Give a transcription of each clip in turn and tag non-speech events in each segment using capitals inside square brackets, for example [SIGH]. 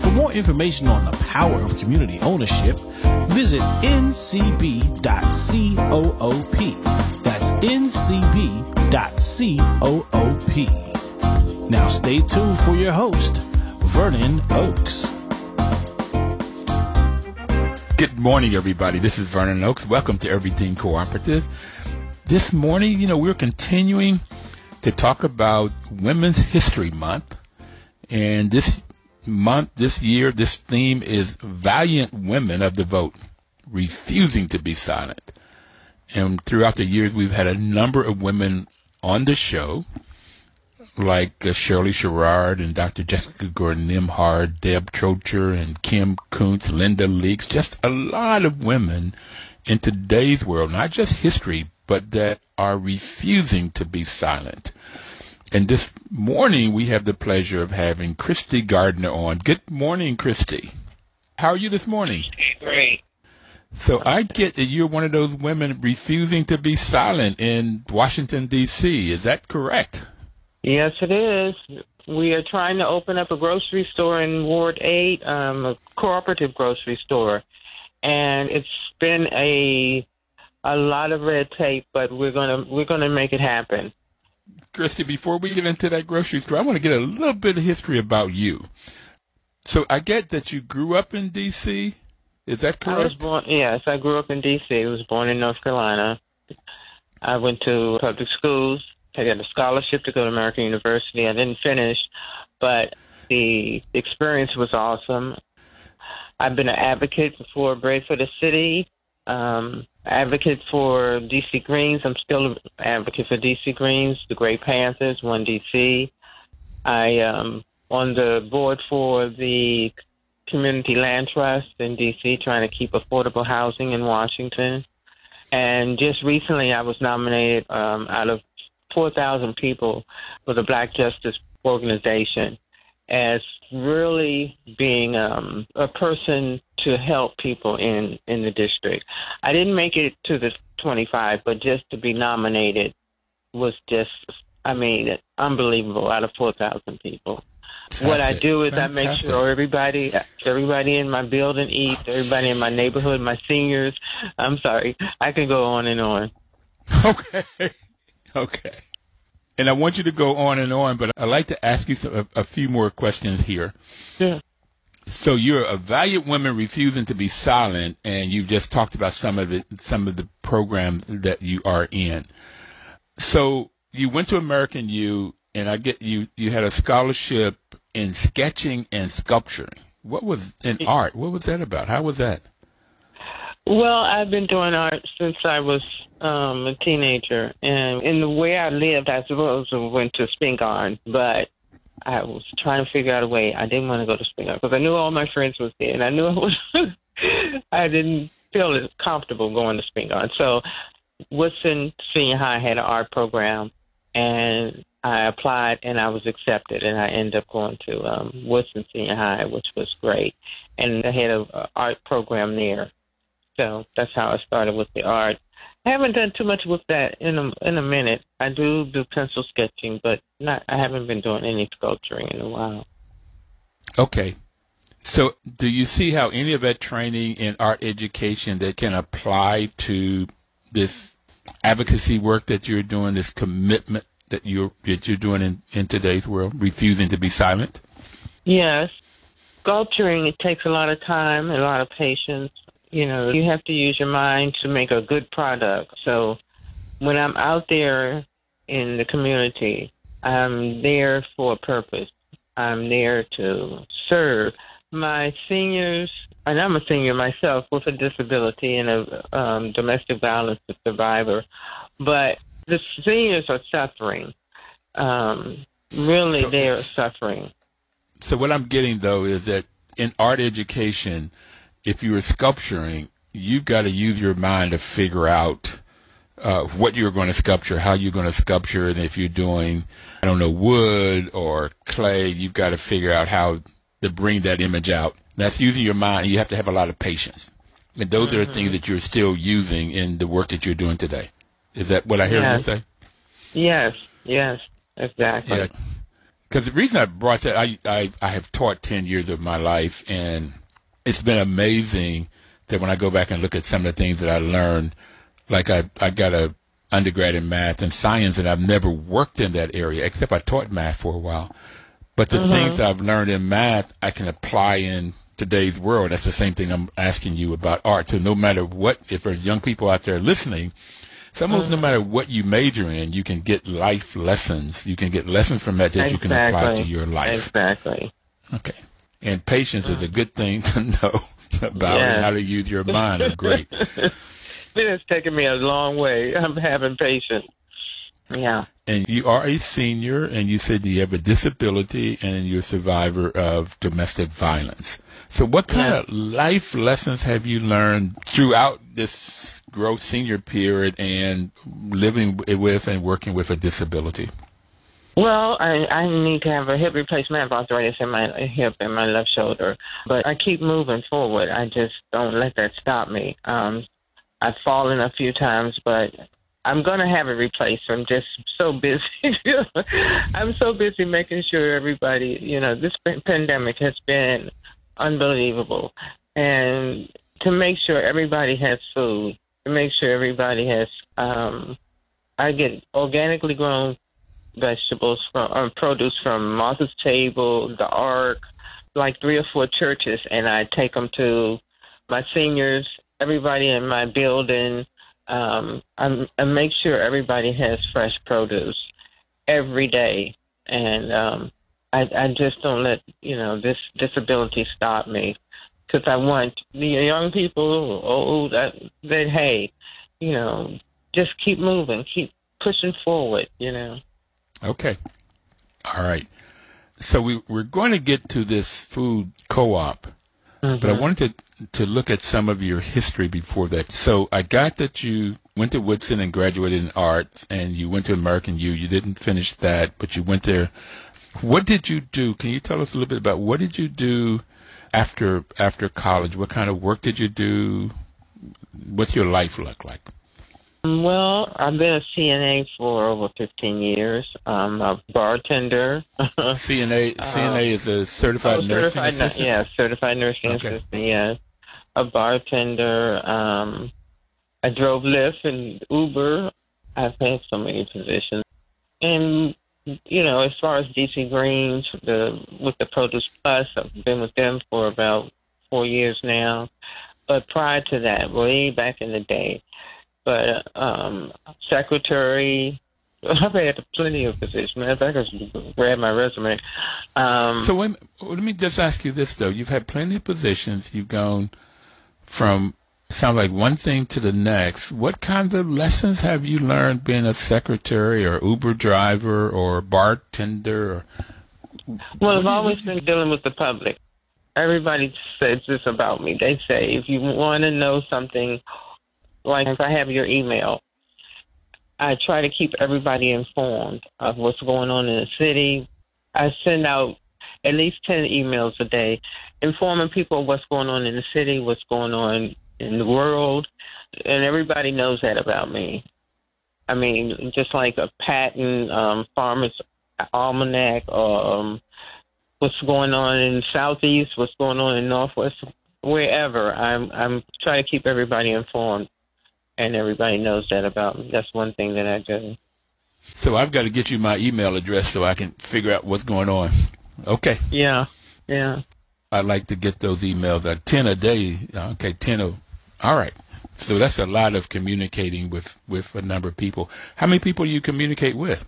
For more information on the power of community ownership, visit ncb.coop. That's ncb.coop. Now stay tuned for your host, Vernon Oakes. Good morning, everybody. This is Vernon Oakes. Welcome to Everything Cooperative. This morning, you know, we're continuing to talk about Women's History Month. And this month, this year, this theme is Valiant Women of the Vote, refusing to be silent. And throughout the years, we've had a number of women on the show like uh, Shirley Sherrod and Dr. Jessica Gordon Nembhard, Deb Trocher and Kim Kuntz, Linda Leaks, just a lot of women in today's world, not just history, but that are refusing to be silent. And this morning we have the pleasure of having Christy Gardner on. Good morning, Christy. How are you this morning? Great. So I get that you're one of those women refusing to be silent in Washington, D.C. Is that correct? Yes, it is. We are trying to open up a grocery store in Ward 8, um, a cooperative grocery store. And it's been a a lot of red tape, but we're gonna we're gonna make it happen. Christy, before we get into that grocery store, I want to get a little bit of history about you. So I get that you grew up in D.C. Is that correct? I was born. Yes, I grew up in D.C. I was born in North Carolina. I went to public schools I got a scholarship to go to American University. I didn't finish, but the experience was awesome. I've been an advocate for Bread for the City, um, advocate for DC Greens. I'm still an advocate for DC Greens, the Gray Panthers, One DC. I am on the board for the Community Land Trust in DC, trying to keep affordable housing in Washington. And just recently, I was nominated um, out of 4,000 people for the Black Justice Organization as really being um, a person to help people in, in the district. I didn't make it to the 25, but just to be nominated was just, I mean, unbelievable out of 4,000 people. Fantastic. What I do is Fantastic. I make sure everybody, everybody in my building eats, everybody in my neighborhood, my seniors. I'm sorry, I could go on and on. Okay. [LAUGHS] Okay. And I want you to go on and on, but I'd like to ask you some, a, a few more questions here. Yeah. So you're a valiant woman refusing to be silent, and you've just talked about some of it, some of the programs that you are in. So you went to American U, and I get you. You had a scholarship in sketching and sculpturing. What was in art? What was that about? How was that? Well, I've been doing art since I was um, a teenager, and in the way I lived, I suppose I went to Spingarn, but I was trying to figure out a way. I didn't want to go to Spingarn because I knew all my friends was there, and I knew [LAUGHS] I was. I didn't feel as comfortable going to Spingarn. So, Woodson Senior High had an art program, and I applied and I was accepted, and I ended up going to um, Woodson Senior High, which was great, and they had a, art program there. So that's how I started with the art. I haven't done too much with that in a in a minute. I do do pencil sketching, but not. I haven't been doing any sculpturing in a while. Okay. So, do you see how any of that training in art education that can apply to this advocacy work that you're doing, this commitment that you're that you're doing in, in today's world, refusing to be silent? Yes, sculpturing it takes a lot of time, a lot of patience, you know, you have to use your mind to make a good product. So when I'm out there in the community, I'm there for a purpose. I'm there to serve my seniors, and I'm a senior myself with a disability and a um, domestic violence survivor. But the seniors are suffering. Um, really, so, they are suffering. So what I'm getting though is that in art education, if you were sculpturing, you've got to use your mind to figure out uh, what you're going to sculpture, how you're going to sculpture, and if you're doing, I don't know, wood or clay, you've got to figure out how to bring that image out. That's using your mind. You have to have a lot of patience. And those mm-hmm. are the things that you're still using in the work that you're doing today. Is that what I hear yes. you say? Yes, yes, exactly. Yeah. Because the reason I brought that, I, I I have taught ten years of my life, and it's been amazing that when I go back and look at some of the things that I learned, like I I got a undergrad in math and science, and I've never worked in that area except I taught math for a while. But the mm-hmm. things I've learned in math, I can apply in today's world. That's the same thing I'm asking you about art. So no matter what, if there's young people out there listening, it's almost mm. no matter what you major in, you can get life lessons. You can get lessons from that that exactly. you can apply to your life. Exactly. Okay. And patience is a good thing to know [LAUGHS] about yeah. how to use your mind. Great. [LAUGHS] it has taken me a long way. I'm having patience. Yeah. And you are a senior, and you said you have a disability, and you're a survivor of domestic violence. So, what kind yeah. of life lessons have you learned throughout this growth senior period and living with and working with a disability? Well, I, I need to have a hip replacement. I have arthritis in my hip and my left shoulder, but I keep moving forward. I just don't let that stop me. Um, I've fallen a few times, but I'm going to have it replaced. I'm just so busy. [LAUGHS] I'm so busy making sure everybody, you know, this pandemic has been unbelievable. And to make sure everybody has food, to make sure everybody has, um, I get organically grown vegetables from um, produce from Martha's Table, the Ark, like three or four churches, and I take them to my seniors, everybody in my building. Um, I, I make sure everybody has fresh produce every day, and um, I, I just don't let you know this disability stop me because I want the young people, old, that, that hey, you know, just keep moving, keep pushing forward, you know. Okay. All right. So we, we're going to get to this food co-op, mm-hmm. but I wanted to, to look at some of your history before that. So I got that you went to Woodson and graduated in arts, and you went to American U. You didn't finish that, but you went there. What did you do? Can you tell us a little bit about what did you do after after college? What kind of work did you do? What's your life look like? Well, I've been a CNA for over 15 years. I'm a bartender. [LAUGHS] CNA CNA uh, is a certified oh, nursing certified, assistant. Yeah, certified nursing okay. assistant. Yeah, a bartender. Um, I drove Lyft and Uber. I've had so many positions, and you know, as far as DC Greens, the with the Produce Plus, I've been with them for about four years now. But prior to that, way back in the day, but um, secretary. [LAUGHS] I've had plenty of positions. Matter of fact, I just read my resume. Um, so wait, let me just ask you this though: You've had plenty of positions. You've gone from sound like one thing to the next. What kinds of lessons have you learned being a secretary or Uber driver or bartender? Or, well, I've always been dealing with the public. Everybody says this about me. They say if you want to know something like if I have your email, I try to keep everybody informed of what's going on in the city. I send out at least 10 emails a day informing people of what's going on in the city, what's going on in the world, and everybody knows that about me. I mean, just like a patent, um, farmer's almanac, um, what's going on in the southeast, what's going on in northwest, wherever. I'm I'm trying to keep everybody informed and everybody knows that about me. That's one thing that I do. So I've got to get you my email address so I can figure out what's going on. Okay. Yeah. Yeah. I like to get those emails at ten a day. Okay, ten. A, all right. So that's a lot of communicating with with a number of people. How many people do you communicate with?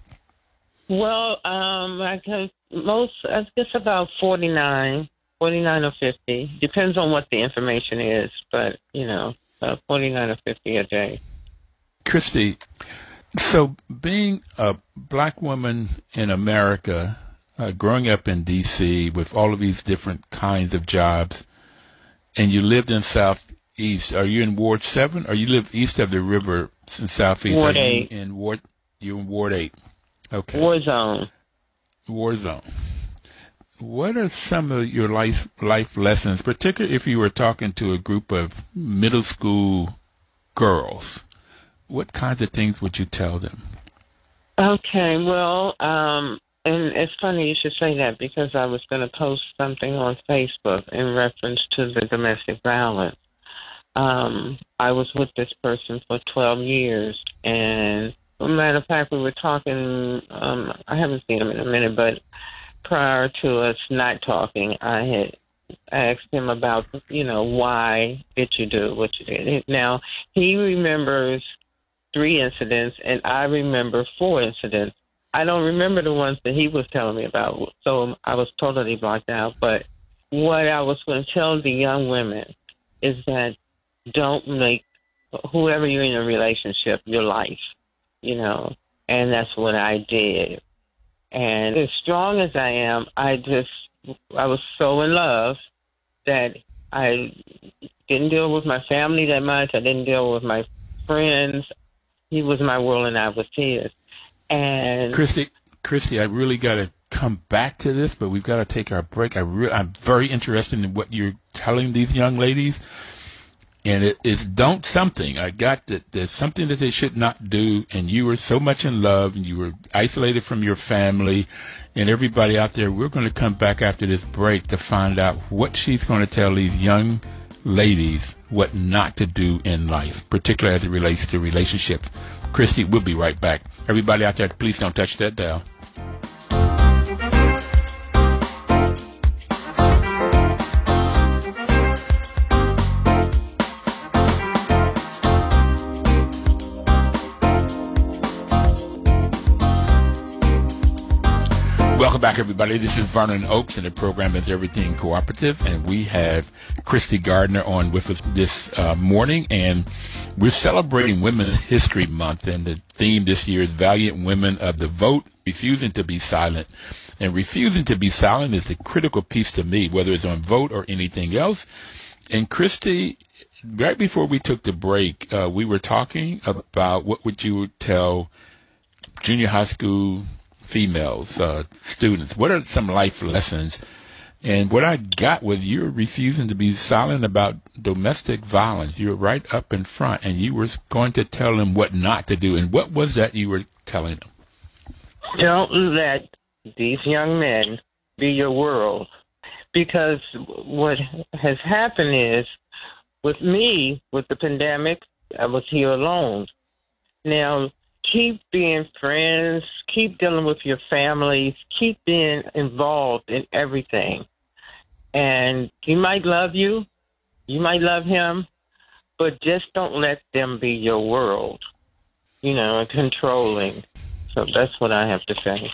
Well, um, I guess most. I guess about forty nine. 49 or 50. Depends on what the information is, but, you know uh, 49 or 50 a day. Christy, so being a black woman in America, uh, growing up in D.C. with all of these different kinds of jobs, and you lived in Southeast. Are you in Ward Seven, or you live east of the river in southeast? Ward Are eight. In Ward, you're in Ward Eight. Okay. War zone. War zone. What are some of your life life lessons, particularly if you were talking to a group of middle school girls? What kinds of things would you tell them? Okay, well, um, and it's funny you should say that because I was going to post something on Facebook in reference to the domestic violence. Um, I was with this person for 12 years, and a matter of fact, we were talking. Um, I haven't seen him in a minute, but prior to us not talking, I had asked him about, you know, why did you do what you did? Now he remembers three incidents, and I remember four incidents. I don't remember the ones that he was telling me about, so I was totally blocked out. But what I was going to tell the young women is that don't make whoever you're in a relationship your life, you know, and that's what I did. And as strong as I am, I just I was so in love that I didn't deal with my family that much. I didn't deal with my friends. He was my world, and I was his. And Christy, Christy, I really got to come back to this, but we've got to take our break. I re- I'm very interested in what you're telling these young ladies, and it is don't something. I got that there's something that they should not do, and you were so much in love, and you were isolated from your family, and everybody out there. We're going to come back after this break to find out what she's going to tell these young ladies what not to do in life, particularly as it relates to relationships. Christy, we'll be right back. Everybody out there, please don't touch that dial. Welcome back, everybody. This is Vernon Oakes, and the program is Everything Cooperative, and we have Christy Gardner on with us this uh, morning, and we're celebrating Women's History Month, and the theme this year is Valiant Women of the Vote, Refusing to be Silent. And refusing to be silent is the critical piece to me, whether it's on vote or anything else. And Christy, right before we took the break, uh, we were talking about what would you tell junior high school females, uh, students? What are some life lessons? And what I got was you're refusing to be silent about domestic violence. You're right up in front, and you were going to tell them what not to do. And what was that you were telling them? don't let these young men be your world because what has happened is with me with the pandemic i was here alone now keep being friends keep dealing with your families keep being involved in everything and he might love you you might love him but just don't let them be your world you know and controlling so that's what i have to say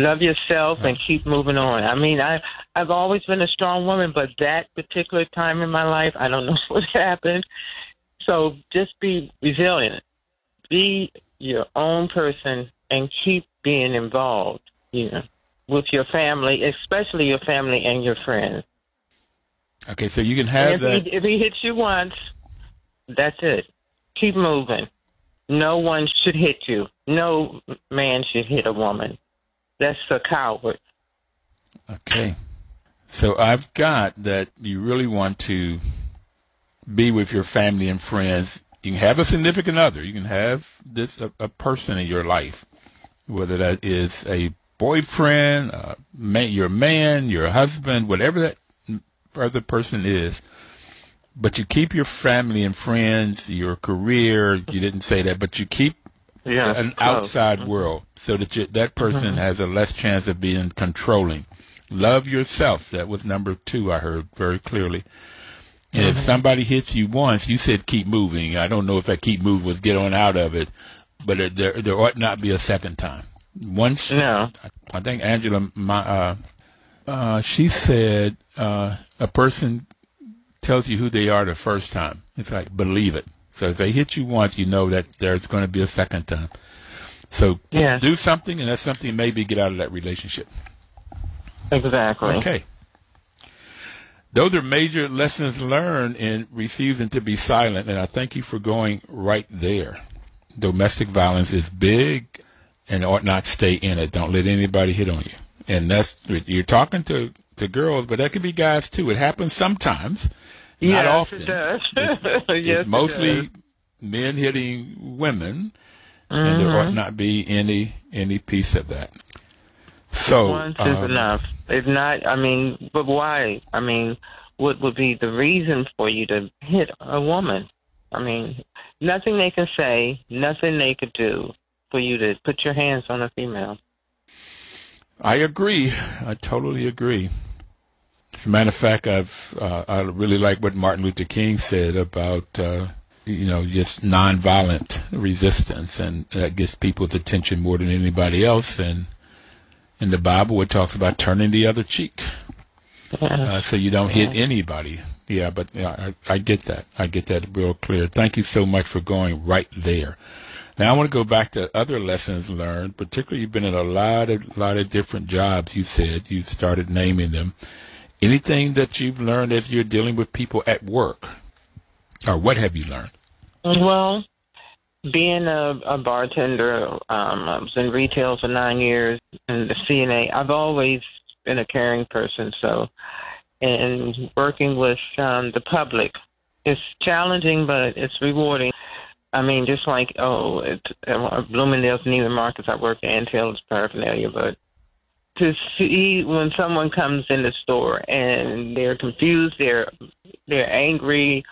love yourself and keep moving on. I mean, I I've always been a strong woman, but that particular time in my life, I don't [LAUGHS] know what happened. So just be resilient. Be your own person and keep being involved, you know, with your family, especially your family and your friends. Okay, so you can have if that. he, if he hits you once, that's it. Keep moving. No one should hit you. No man should hit a woman. That's a coward. Okay. So I've got that you really want to be with your family and friends. You can have a significant other. You can have this a, a person in your life, whether that is a boyfriend, uh, man, your man, your husband, whatever that other person is. But you keep your family and friends, your career. You didn't say that, but you keep Yeah, an close. outside world so that you, that person has a less chance of being controlling. Love yourself. That was number two I heard very clearly. And if somebody hits you once, you said keep moving. I don't know if that keep moving was get on out of it, but there, there, there ought not be a second time. Once, No. I, I think Angela, my, uh, uh, she said uh, a person tells you who they are the first time. It's like believe it. So if they hit you once, you know that there's going to be a second time. So Yes. do something, and that's something maybe get out of that relationship. Exactly. Okay. Those are major lessons learned in refusing to be silent. And I thank you for going right there. Domestic violence is big and ought not stay in it. Don't let anybody hit on you. And that's, you're talking to, to girls, but that could be guys too. It happens sometimes, not yes, often. It does. [LAUGHS] It's, yes, it's mostly men hitting women, and there ought not be any, any piece of that. So, Once is enough. If not, I mean, but why? I mean, what would be the reason for you to hit a woman? I mean, nothing they can say, nothing they could do for you to put your hands on a female. I agree. I totally agree. As a matter of fact, I've uh, I really like what Martin Luther King said about uh, you know just nonviolent resistance, and that gets people's attention more than anybody else. And in the Bible, it talks about turning the other cheek, uh, so you don't hit anybody. Yeah, but yeah, I, I get that. I get that real clear. Thank you so much for going right there. Now I want to go back to other lessons learned. Particularly, you've been in a lot of lot of different jobs. You said you started naming them. Anything that you've learned as you're dealing with people at work, or what have you learned? Well, being a, a bartender, um, I was in retail for nine years, and the CNA. I've always been a caring person, so and working with um, the public, it's challenging, but it's rewarding. I mean, just like oh, it, uh, Bloomingdale's Neiman Marcus, I work at Antilles Paraphernalia, but to see when someone comes in the store and they're confused, they're they're angry,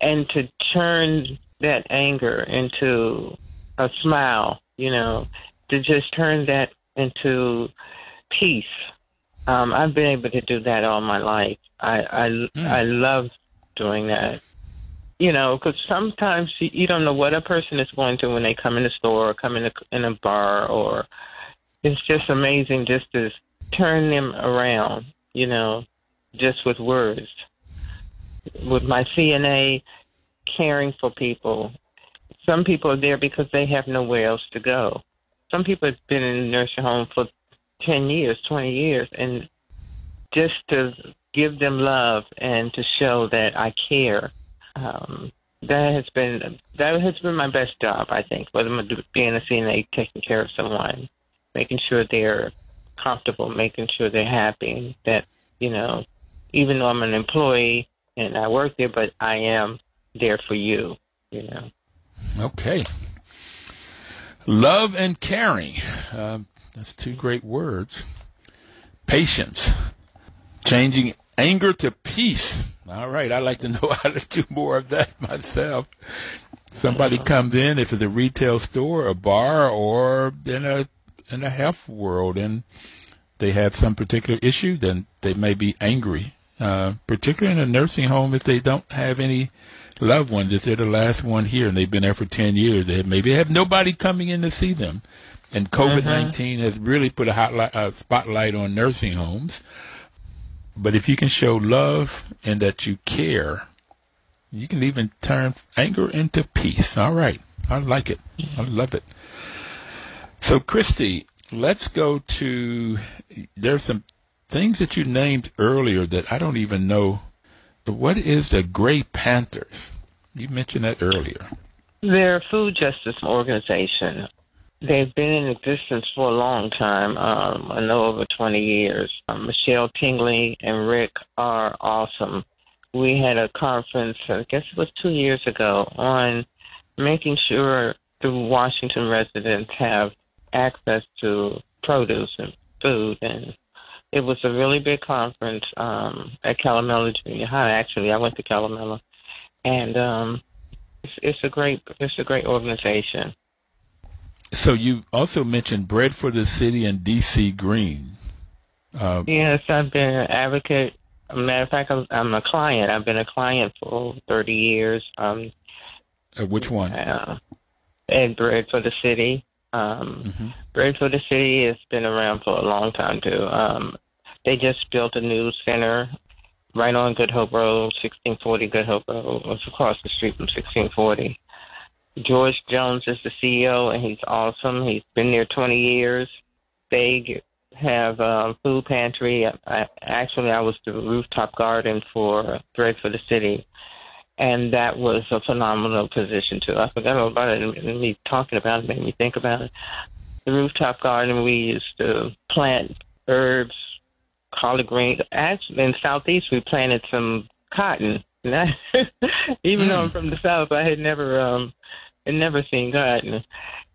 and to turn that anger into a smile, you know, to just turn that into peace. Um, I've been able to do that all my life. I I, I love doing that. You know, because sometimes you, you don't know what a person is going through when they come in the store or come in a, in a bar, or it's just amazing just to turn them around. You know, just with words. With my CNA, caring for people. Some people are there because they have nowhere else to go. Some people have been in a nursing home for 10 years, 20 years, and just to give them love and to show that I care. Um, that has been that has been my best job, I think. Whether I'm being a CNA, taking care of someone, making sure they're comfortable, making sure they're happy. That you know, even though I'm an employee and I work there, but I am there for you. You know. Okay. Love and caring. Um, that's two great words. Patience. Changing anger to peace. All right. I'd like to [LAUGHS] know how to do more of that myself. Somebody comes in, if it's a retail store, a bar, or in a in a health world, and they have some particular issue, then they may be angry. Uh, particularly in a nursing home, if they don't have any loved ones, if they're the last one here and they've been there for 10 years, they maybe have nobody coming in to see them. And COVID 19 mm-hmm. has really put a, hotlight, a spotlight on nursing homes. But if you can show love and that you care, you can even turn anger into peace. All right. I like it. I love it. So, Christy, let's go to. There's some things that you named earlier that I don't even know. What is the Gray Panthers? You mentioned that earlier. They're a food justice organization. They've been in existence for a long time. Um, I know over 20 years. Um, Michelle Tingley and Rick are awesome. We had a conference, I guess it was two years ago, on making sure the Washington residents have access to produce and food. And it was a really big conference um, at Kelly Miller Junior High. Actually, I went to Kelly Miller, and um, it's, it's a great it's a great organization. So you also mentioned Bread for the City and DC Green. Uh, Yes, I've been an advocate. As a matter of fact, I'm, I'm a client. I've been a client for 30 years. Um, uh, which one? uh, and Bread for the City. Um, Bread for the City has been around for a long time too. Um, they just built a new center right on Good Hope Road, 1640 Good Hope Road. It's across the street from 1640. George Jones is the CEO, and he's awesome. He's been there 20 years. They have a food pantry. I, actually, I was the rooftop garden for Bread for the City, and that was a phenomenal position too. I forgot all about it, and me talking about it made me think about it. The rooftop garden, we used to plant herbs, collard greens. Actually, in Southeast, we planted some cotton. [LAUGHS] Even mm. though I'm mm. from the South, I had never um, had never seen cotton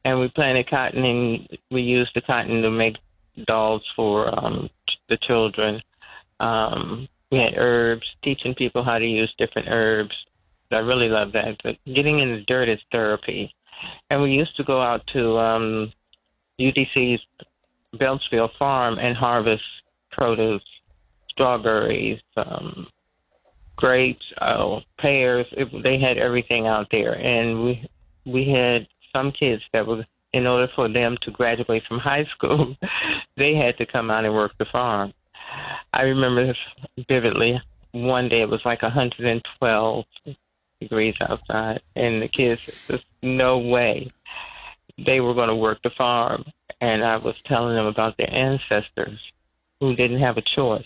and we planted cotton and we used the cotton to make dolls for um, the children. Um, we had herbs, teaching people how to use different herbs. I really love that. But getting in the dirt is therapy. And we used to go out to um, UDC's Beltsville farm and harvest produce, strawberries, um, grapes, oh, pears. It, they had everything out there, and we we had some kids that were in order for them to graduate from high school, [LAUGHS] they had to come out and work the farm. I remember this vividly. One day it was like 112 degrees outside, and the kids, just no way they were going to work the farm. And I was telling them about their ancestors who didn't have a choice.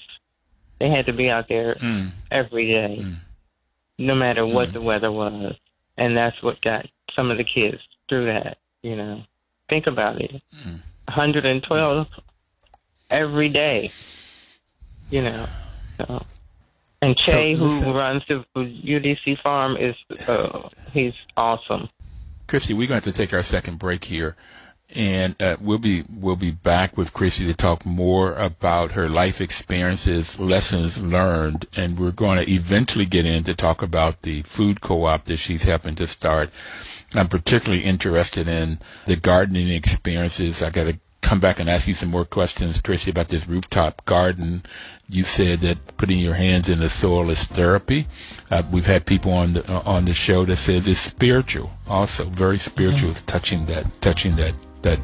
They had to be out there mm. every day, mm. no matter what mm. the weather was. And that's what got some of the kids through that, you know. Think about it. Mm. 112 every day, you know. So. And Che, so, who runs the UDC farm, is uh, he's awesome. Christy, we're going to, to take our second break here, and uh, we'll be we'll be back with Christy to talk more about her life experiences, lessons learned, and we're going to eventually get in to talk about the food co-op that she's helping to start. I'm particularly interested in the gardening experiences. I got to come back and ask you some more questions, Chrissy, about this rooftop garden. You said that putting your hands in the soil is therapy. Uh, we've had people on the uh, on the show that says it's spiritual, also very spiritual, mm-hmm. touching that touching that that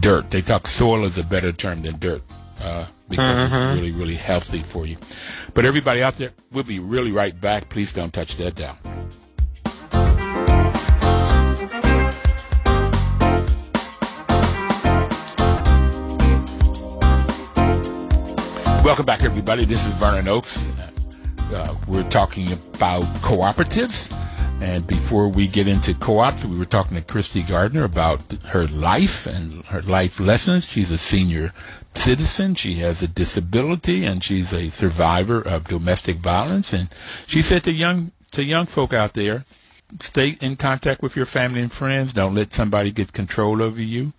dirt. They talk soil is a better term than dirt. Uh, because mm-hmm. it's really, really healthy for you. But everybody out there, we'll be really right back. Please don't touch that down. Welcome back, everybody. This is Vernon Oakes. Uh, we're talking about cooperatives. And before we get into co-op, we were talking to Christy Gardner about her life and her life lessons. She's a senior citizen. She has a disability and she's a survivor of domestic violence. And she said to young, to young folk out there, stay in contact with your family and friends. Don't let somebody get control over you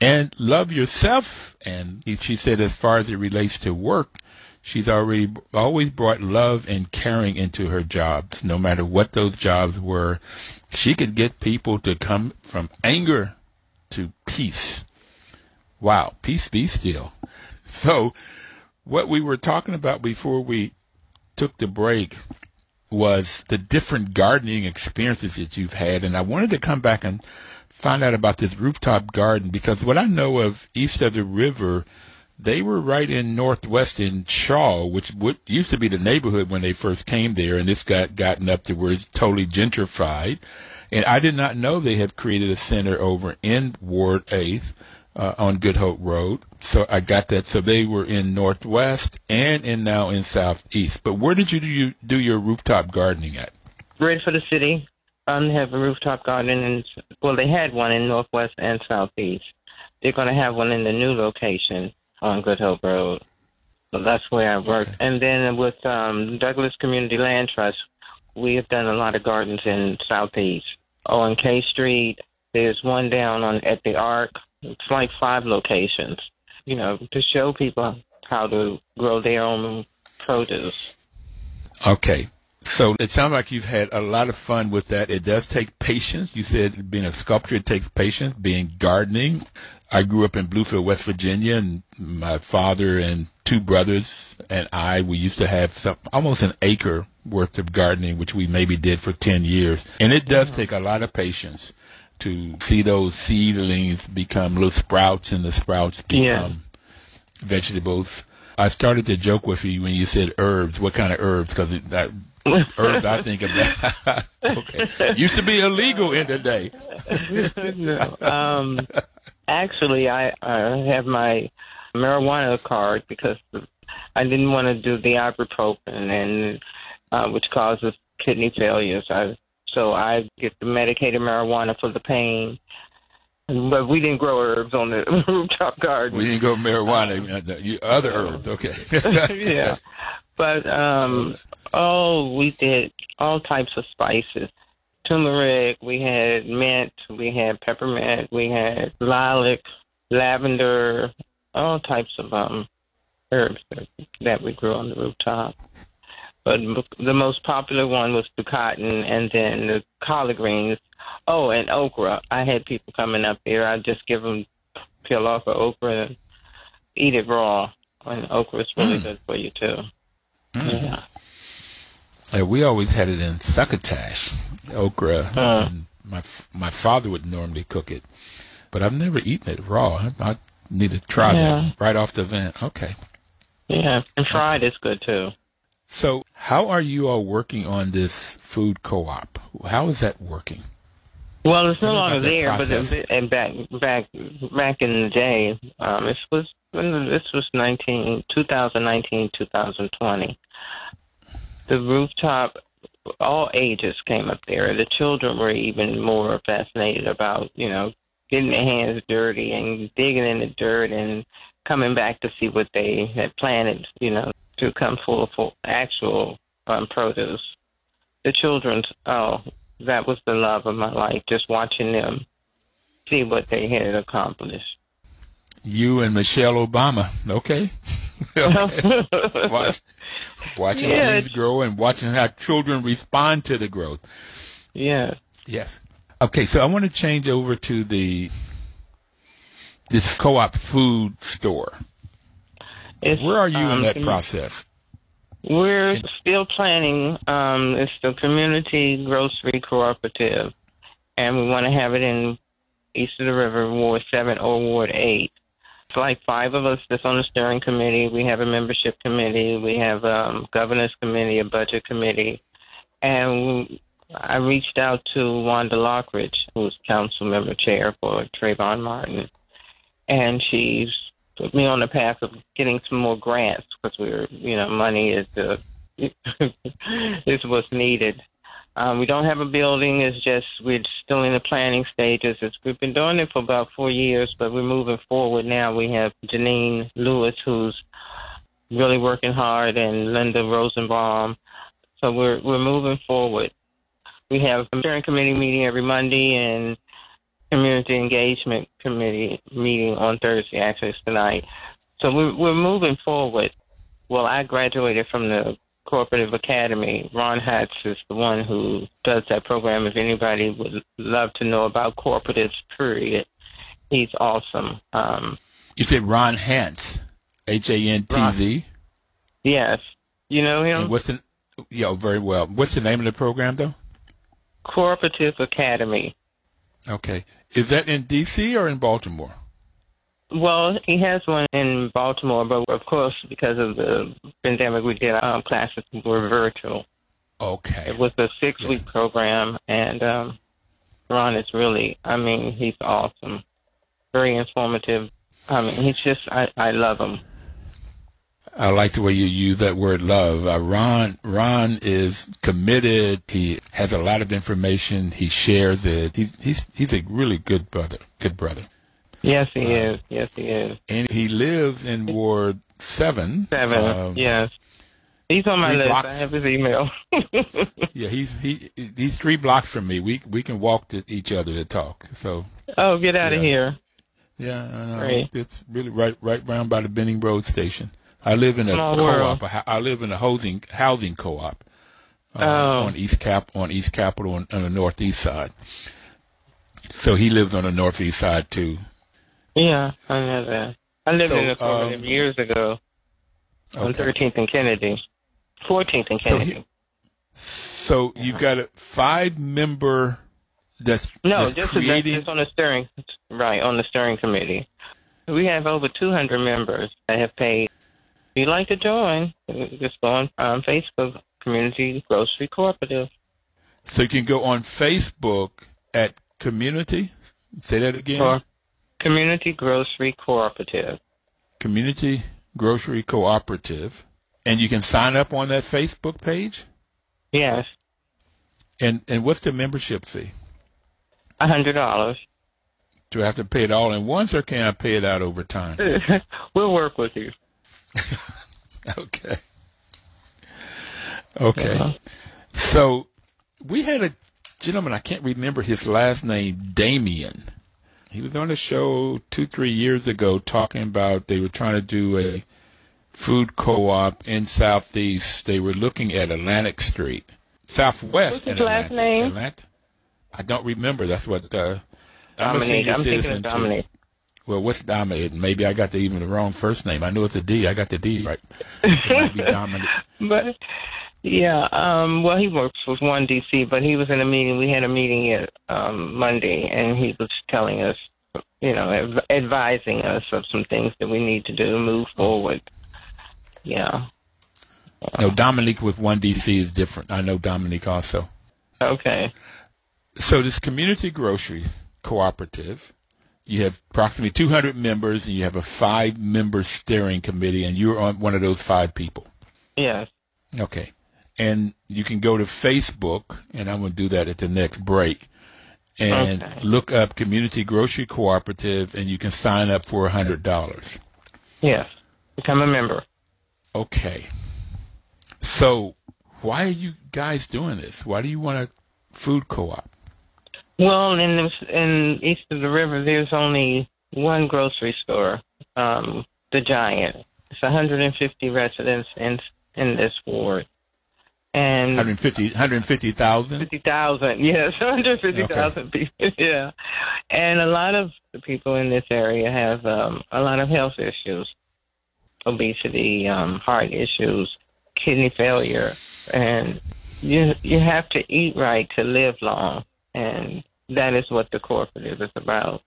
and love yourself. And she said, as far as it relates to work, she's already always brought love and caring into her jobs, no matter what those jobs were. She could get people to come from anger to peace. Wow, peace be still. So, what we were talking about before we took the break was the different gardening experiences that you've had, and I wanted to come back and find out about this rooftop garden because what I know of east of the river, they were right in northwest in Shaw, which would, used to be the neighborhood when they first came there, and this got gotten up to where it's totally gentrified. And I did not know they have created a center over in Ward 8th uh, on Good Hope Road. So I got that. So they were in Northwest and in now in Southeast. But where did you do, do your rooftop gardening at? Right for the city um, have a rooftop garden, and well, they had one in Northwest and Southeast. They're going to have one in the new location on Good Hope Road. So that's where I work. Okay. And then with um, Douglass Community Land Trust, we have done a lot of gardens in Southeast. On K Street, there's one down on at the Arc. It's like five locations, you know, to show people how to grow their own produce. Okay. So it sounds like you've had a lot of fun with that. It does take patience. You said being a sculptor it takes patience. Being gardening, I grew up in Bluefield, West Virginia, and my father and two brothers and I we used to have some almost an acre worth of gardening, which we maybe did for ten years. And it does take a lot of patience to see those seedlings become little sprouts, and the sprouts become yeah. vegetables. I started to joke with you when you said herbs. What kind of herbs? Because herbs I think about. [LAUGHS] okay. Used to be illegal in the day. [LAUGHS] no. Um, Actually, I I have my marijuana card because I didn't want to do the ibuprofen and uh, which causes kidney failures. I so I get the medicated marijuana for the pain. But we didn't grow herbs on the [LAUGHS] rooftop garden. We didn't grow marijuana. You other herbs, okay? [LAUGHS] [LAUGHS] yeah, but um, oh, we did all types of spices. Turmeric, we had mint, we had peppermint, we had lilac, lavender, all types of um herbs that, that we grew on the rooftop. But the most popular one was the cotton and then the collard greens. Oh, and okra. I had people coming up there. I'd just give them peel off of okra and eat it raw. And okra is really mm. good for you too. Mm. Yeah. yeah. We always had it in succotash, okra. Uh, my my father would normally cook it, but I've never eaten it raw. I, I need to try yeah. that right off the vent. Okay. Yeah, and fried okay. is good too. So, how are you all working on this food co-op? How is that working? Well, it's no longer there, process. but and back back back in the day, um, this was this was 19, 2019, 2020. The rooftop, all ages came up there. The children were even more fascinated about, you know, getting their hands dirty and digging in the dirt and coming back to see what they had planted, you know, to come full of actual um, produce. The children's, oh, that was the love of my life, just watching them see what they had accomplished. You and Michelle Obama, okay. [LAUGHS] [LAUGHS] Watch, watching yeah, things grow and watching how children respond to the growth. Yeah. Yes. Okay, so I want to change over to the this co-op food store. It's, Where are you um, in that process? We're still planning. Um, it's the Community Grocery Cooperative, and we want to have it in east of the river, Ward 7 or Ward 8. It's like five of us that's on the steering committee. We have a membership committee. We have a um, governance committee, a budget committee. And I reached out to Wanda Lockridge, who's council member chair for Trayvon Martin and she's put me on the path of getting some more grants because we're, you know, money is the [LAUGHS] is what's needed. Um, we don't have a building. It's just we're still in the planning stages. It's, we've been doing it for about four years, but we're moving forward now. We have Janine Lewis, who's really working hard, and Linda Rosenbaum. So we're we're moving forward. We have a steering committee meeting every Monday, and community engagement committee meeting on Thursday, actually it's tonight. So we're, we're moving forward. Well, I graduated from the Cooperative Academy. Ron Hantz is the one who does that program. If anybody would love to know about cooperatives, period, he's awesome. Um, you said Ron Hantz, H A N T Z. Yes, you know him. And what's the? Yeah, very well. What's the name of the program, though? Cooperative Academy. Okay. Is that in D.C. or in Baltimore? Well, he has one in Baltimore, but of course, because of the pandemic, we did um, classes were virtual. Okay. It was a six week yeah. program, and um, Ron is really, I mean, he's awesome, very informative. I mean, he's just, I, I love him. I like the way you use that word love. Uh, Ron, Ron is committed. He has a lot of information. He shares it. He, he's, he's a really good brother, good brother. Yes, he uh, is. Yes, he is. And he lives in Ward 7. 7, um, yes. He's on my list. Blocks. I have his email. [LAUGHS] yeah, he's he he's three blocks from me. We we can walk to each other to talk. So. Oh, get out yeah. of here! Yeah, uh, it's really right right round by the Benning Road station. I live in a Small co-op. World. I live in a housing housing co-op uh, oh. on East Cap on East Capitol on, on, the northeast side. So he lives on the northeast side too. Yeah, I know that. I lived so, in a co-op um, years ago on Thirteenth and Kennedy, Fourteenth and Kennedy. So, he, so you've got a five member that's no, that's just, creating... just on the steering right on the steering committee. We have over 200 members that have paid if you'd like to join, just go on um, Facebook, Community Grocery Cooperative. So you can go on Facebook at Community. Say that again. Or Community Grocery Cooperative. Community Grocery Cooperative. And you can sign up on that Facebook page? Yes. And and what's the membership fee? A hundred dollars. Do I have to pay it all in once or can I pay it out over time? [LAUGHS] we'll work with you. [LAUGHS] okay. Okay. Uh-huh. So we had a gentleman, I can't remember his last name, Damien. He was on a show two, three years ago talking about they were trying to do a food co-op in Southeast. They were looking at Atlantic Street, Southwest. What's his last name? Atlantic. I don't remember. That's what. Uh, I'm Dominic. I'm thinking of Dominic. Well, what's Dominic? Maybe I got the even the wrong first name. I knew it's a D. I got the D right. It might be [LAUGHS] Dominic. but yeah, um, well, he works with One DC, but he was in a meeting. We had a meeting at um, Monday, and he was telling us, you know, adv- advising us of some things that we need to do to move forward. Yeah. No, Dominique with One DC is different. I know Dominique also. Okay. So this community grocery cooperative, you have approximately 200 members, and you have a five-member steering committee, and you're on one of those five people. Yes. Okay. And you can go to Facebook, and I'm going to do that at the next break, and Okay. look up Community Grocery Cooperative, and you can sign up for a hundred dollars. Yes. Become a member. Okay. So, why are you guys doing this? Why do you want a food co-op? Well, in the, in east of the river, there's only one grocery store, um, the Giant. It's 150 residents in in this ward, and 150 150,000? 50,000. Yes, [LAUGHS] 150,000 people. Yeah, and a lot of the people in this area have um, a lot of health issues, obesity, um, heart issues, kidney failure, and you you have to eat right to live long, and that is what the cooperative is about.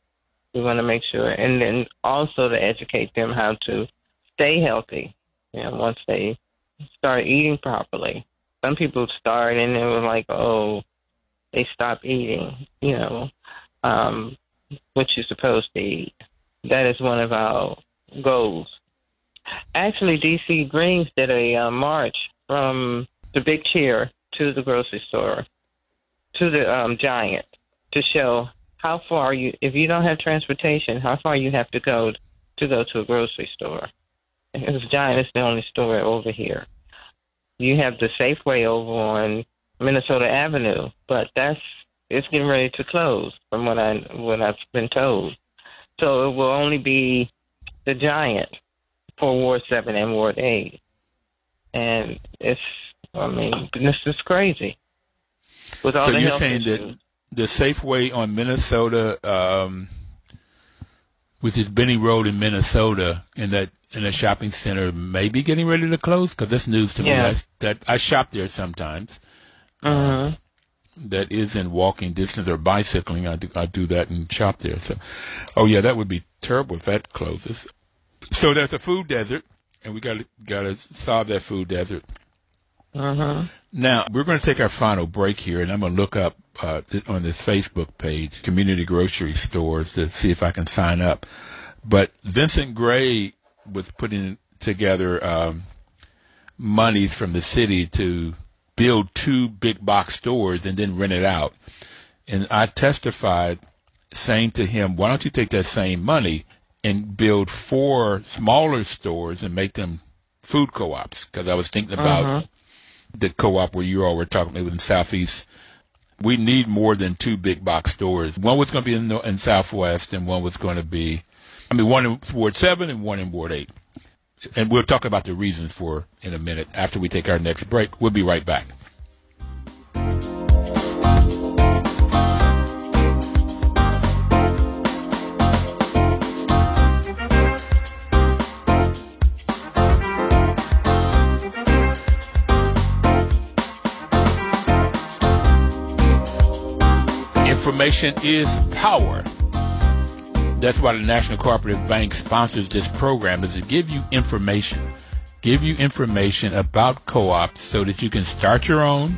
We want to make sure, and then also to educate them how to stay healthy. You know, once they start eating properly. Some people start and they were like, oh, they stop eating. You know, um, what you're supposed to eat. That is one of our goals. Actually, DC Greens did a uh, march from the Big Chair to the grocery store, to the um, Giant, to show how far you, if you don't have transportation, how far you have to go to go to a grocery store. Because Giant is the only store over here. You have the Safeway over on Minnesota Avenue, but that's it's getting ready to close, from what I what I've been told. So it will only be the Giant for Ward Seven and Ward Eight, and it's I mean this is crazy. With all So the you're saying issues. that the Safeway on Minnesota, um, which is Benning Road in Minnesota, in that in a shopping center, may be getting ready to close? Because that's news to Yeah. me. That's, that I shop there sometimes. Mhm. That is in walking distance or bicycling. I do I do that and shop there. So, oh yeah, that would be terrible if that closes. So there's a food desert, and we got to got to solve that food desert. Mhm. Now we're going to take our final break here, and I'm going to look up uh, th- on this Facebook page, community grocery stores, to see if I can sign up. But Vincent Gray was putting together um, monies from the city to build two big box stores and then rent it out. And I testified saying to him, why don't you take that same money and build four smaller stores and make them food co-ops? Because I was thinking about the co-op where you all were talking about in Southeast. We need more than two big box stores. One was going to be in, the, in Southwest and one was going to be, I mean, one in Ward 7 and one in Ward 8. And we'll talk about the reasons for in a minute after we take our next break. We'll be right back. Information is power. That's why the National Cooperative Bank sponsors this program is to give you information, give you information about co-ops so that you can start your own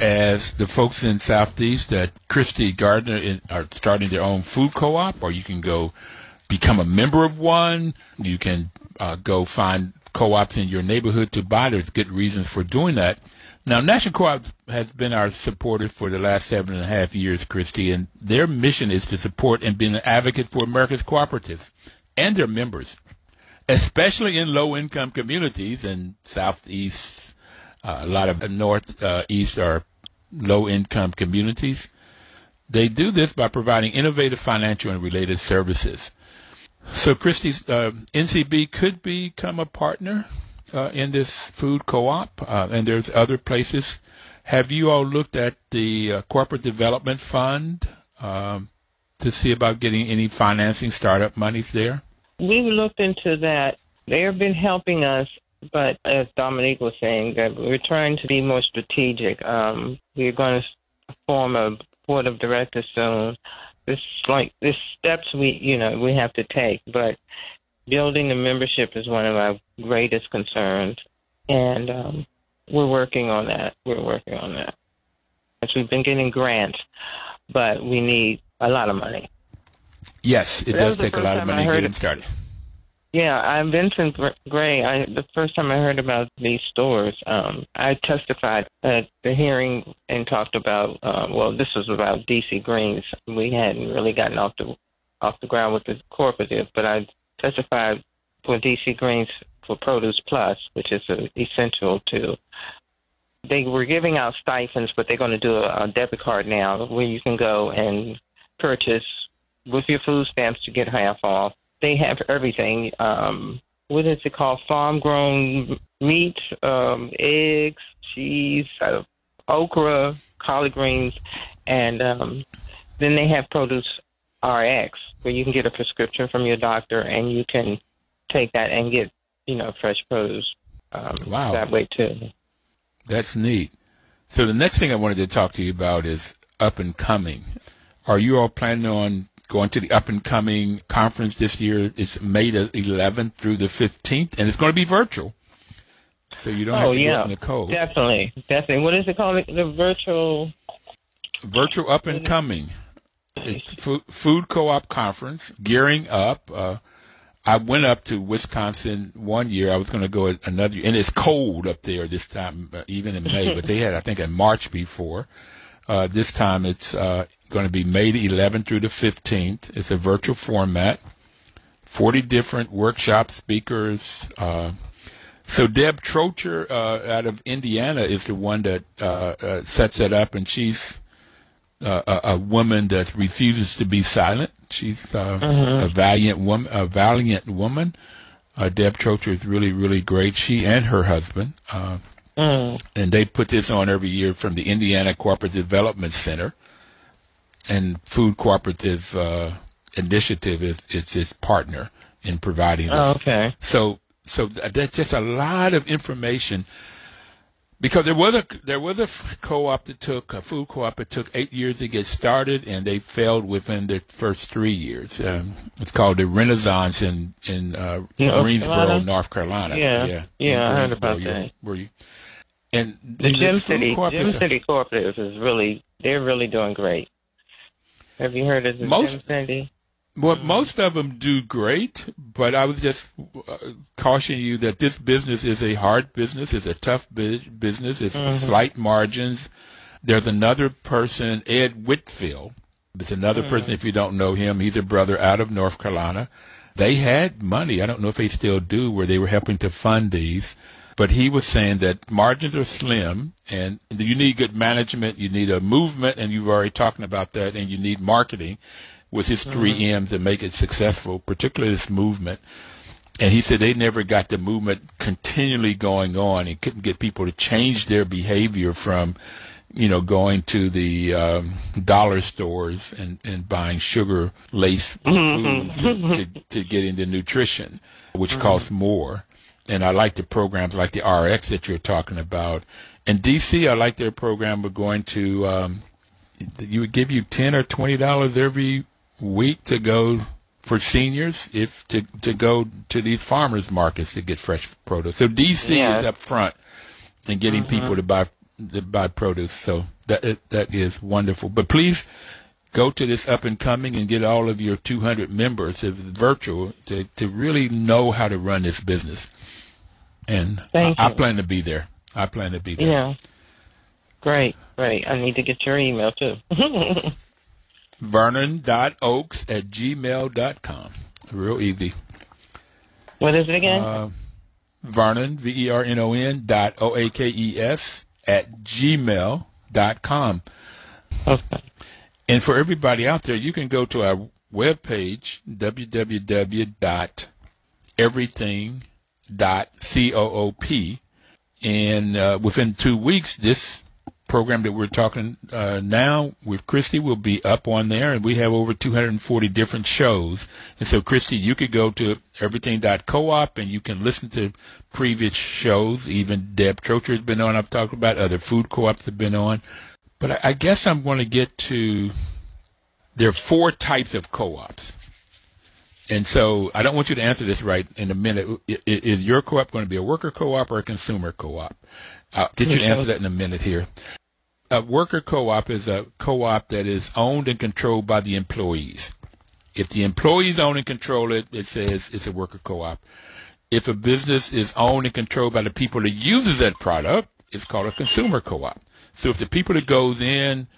as the folks in Southeast at Christy Gardner in, are starting their own food co-op, or you can go become a member of one. You can uh, go find co-ops in your neighborhood to buy. There's good reasons for doing that. Now, National Co-op has been our supporter for the last seven and a half years, Christy, and their mission is to support and be an advocate for America's cooperatives and their members, especially in low-income communities in Southeast. Uh, a lot of Northeast uh, are low-income communities. They do this by providing innovative financial and related services. So, Christy's uh, NCB could become a partner uh, in this food co-op, uh, and there's other places. Have you all looked at the uh, corporate development fund um, to see about getting any financing startup monies there? We've looked into that. They have been helping us, but as Dominique was saying, that we're trying to be more strategic. Um, we're going to form a board of directors soon this like this steps we you know we have to take, but building the membership is one of our greatest concerns, and um, we're working on that. We're working on that. We've been getting grants, but we need a lot of money. Yes, it does take a lot of money to get them started. Yeah, I'm Vincent Gray. I, the first time I heard about these stores, um, I testified at the hearing and talked about. Uh, well, this was about DC Greens. We hadn't really gotten off the off the ground with the cooperative, but I testified for DC Greens for Produce Plus, which is uh, essential to. They were giving out stipends, but they're going to do a, a debit card now where you can go and purchase with your food stamps to get half off they have everything. Um, what is it called? Farm grown meat, um, eggs, cheese, uh, okra, collard greens, and um, then they have Produce RX, where you can get a prescription from your doctor and you can take that and get you know fresh produce. Um, wow, that way too. That's neat. So the next thing I wanted to talk to you about is up and coming. Are you all planning on going to the up and coming conference this year. It's May the 11th through the 15th, and it's going to be virtual. So you don't oh, have to yeah. go in the cold. Definitely, definitely. What is it called? The virtual. Virtual up and coming. Food, co-op conference gearing up. Uh, I went up to Wisconsin one year. I was going to go another year, and it's cold up there this time, uh, even in May. but they had, I think, in March before. Uh, this time it's uh, going to be May the 11th through the 15th. It's a virtual format. 40 different workshop speakers. Uh, so Deb Trocha out of Indiana is the one that sets it up, and she's uh, a, a, woman that refuses to be silent. She's uh, mm-hmm. a valiant woman. A valiant woman. Deb Trocha is really, really great. She and her husband. Mm. And they put this on every year from the Indiana Cooperative Development Center and Food Cooperative uh, Initiative is, is its partner in providing this. Oh, okay. So so that's just a lot of information because there was a there was a co-op that took a food co-op that took eight years to get started and they failed within the first three years. Um, it's called the Renaissance in in uh, Greensboro, Carolina? North Carolina. Yeah, yeah, yeah I heard about that. Were you? And the City Gem City Cooperative is really they're really doing great. Have you heard of the most, Cindy? Well, most of them do great, but I would just uh, caution you that this business is a hard business. It's a tough business. It's mm-hmm. slight margins. There's another person, Ed Whitfield. It's another mm-hmm. person, if you don't know him, he's a brother out of North Carolina. They had money. I don't know if they still do, where they were helping to fund these. But he was saying that margins are slim and you need good management, you need a movement, and you've already talking about that, and you need marketing with his 3 mm-hmm. M's to make it successful, particularly this movement. And he said they never got the movement continually going on and couldn't get people to change their behavior from, you know, going to the um, dollar stores and, and buying sugar laced mm-hmm. food to, to, to, get into nutrition, which mm-hmm. costs more and I like the programs like the RX that you're talking about. In DC, I like their program of going to. Um, you would give you ten or twenty dollars every week to go for seniors if to to go to these farmers markets to get fresh produce. So DC yeah. is up front in getting mm-hmm. people to buy that buy produce. So that that is wonderful. But please go to this up and coming and get all of your 200 members, if virtual, to to really know how to run this business. And I, I, plan to be there. I plan to be there. Yeah. Great, great. I need to get your email too. [LAUGHS] Vernon.oakes at gmail.com. Real easy. What is it again? Uh, Vernon, V E R N O N dot O A K E S at gmail dot com. Okay. And for everybody out there, you can go to our webpage, www.everything.coop. And uh, within two weeks, this program that we're talking uh, now with Christy will be up on there, and we have over 240 different shows. And so, Christy, you could go to everything.coop and you can listen to previous shows. Even Deb Trocha has been on. I've talked about other food co-ops have been on. But I, I guess I'm going to get to there are four types of co-ops. And so I don't want you to answer this right in a minute. Is your co-op going to be a worker co-op or a consumer co-op? I'll get you to answer that in a minute here. A worker co-op is a co-op that is owned and controlled by the employees. If the employees own and control it, it says it's a worker co-op. If a business is owned and controlled by the people that uses that product, it's called a consumer co-op. So if the people that goes in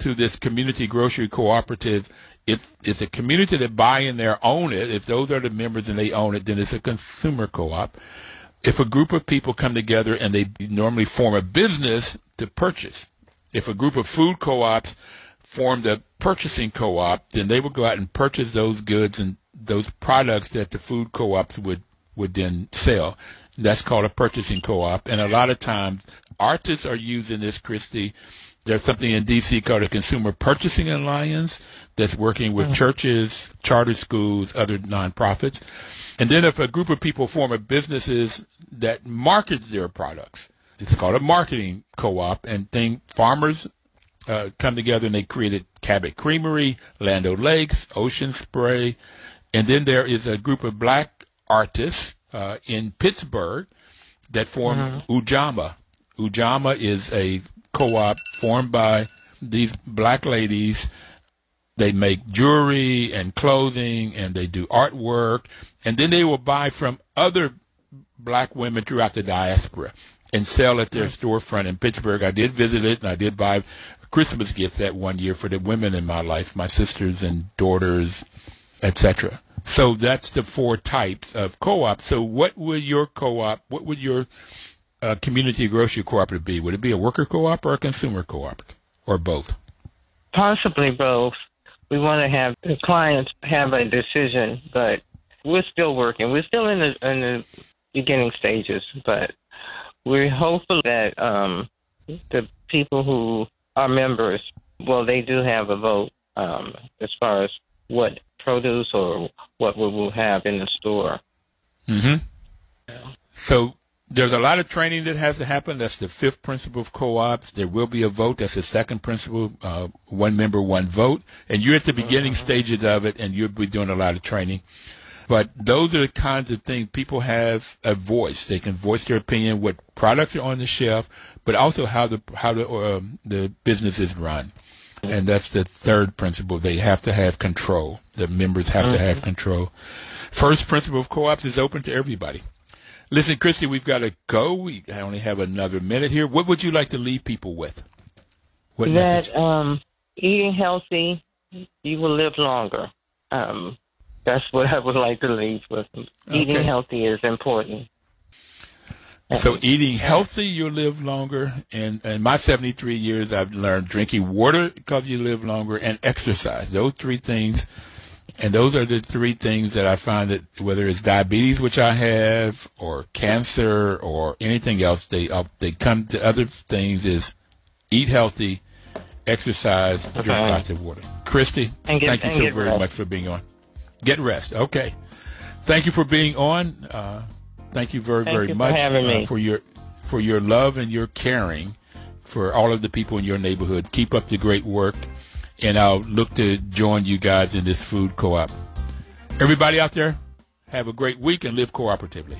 to this community grocery cooperative, if it's a community that buy in there own it, if those are the members and they own it, then it's a consumer co-op if a group of people come together and they normally form a business to purchase, if a group of food co-ops formed a purchasing co-op, then they would go out and purchase those goods and those products that the food co-ops would, would then sell. That's called a purchasing co-op. And a lot of times artists are using this, Christy. There's something in DC called a Consumer Purchasing Alliance that's working with mm-hmm. churches, charter schools, other nonprofits and then if a group of people form a businesses that markets their products, it's called a marketing co-op. And thing farmers uh, come together and they created Cabot Creamery, Land O'Lakes, Ocean Spray, and then there is a group of black artists uh, in Pittsburgh that form mm-hmm. Ujamaa. Ujamaa is a co-op formed by these black ladies they make jewelry and clothing and they do artwork. And then they will buy from other black women throughout the diaspora and sell at their storefront in Pittsburgh. I did visit it and I did buy a Christmas gift that one year for the women in my life, my sisters and daughters, etc. So that's the four types of co-op. So what would your co-op, what would your uh, community grocery cooperative be? Would it be a worker co-op or a consumer co-op or both? Possibly both we want to have the clients have a decision, but we're still working. We're still in the in the beginning stages, but we're hopeful that um, the people who are members, well, they do have a vote um, as far as what produce or what we will have in the store. Mm-hmm. So there's a lot of training that has to happen. That's the fifth principle of co-ops. There will be a vote. That's the second principle, uh, one member, one vote. And you're at the beginning uh-huh. stages of it, and you'll be doing a lot of training. But those are the kinds of things people have a voice. They can voice their opinion, what products are on the shelf, but also how the how the uh, the business is run. And that's the third principle. They have to have control. The members have to have uh-huh. control. First principle of co-ops is open to everybody. Listen, Christy, we've got to go. We only have another minute here. What would you like to leave people with? What that um, eating healthy, you will live longer. Um, that's what I would like to leave with. Eating okay. healthy is important. So eating healthy, you'll live longer. And in my 73 years, I've learned drinking water because you live longer and exercise. Those three things and those are the three things that I find that whether it's diabetes, which I have, or cancer, or anything else, they uh, they come to other things is eat healthy, exercise, okay. drink lots of water. Christy, get, thank you so very rest. much for being on. Get rest. Okay. Thank you for being on. Uh, thank you very, thank very you much for, uh, for your for your love and your caring for all of the people in your neighborhood. Keep up the great work and I'll look to join you guys in this food co-op. Everybody out there, have a great week and live cooperatively.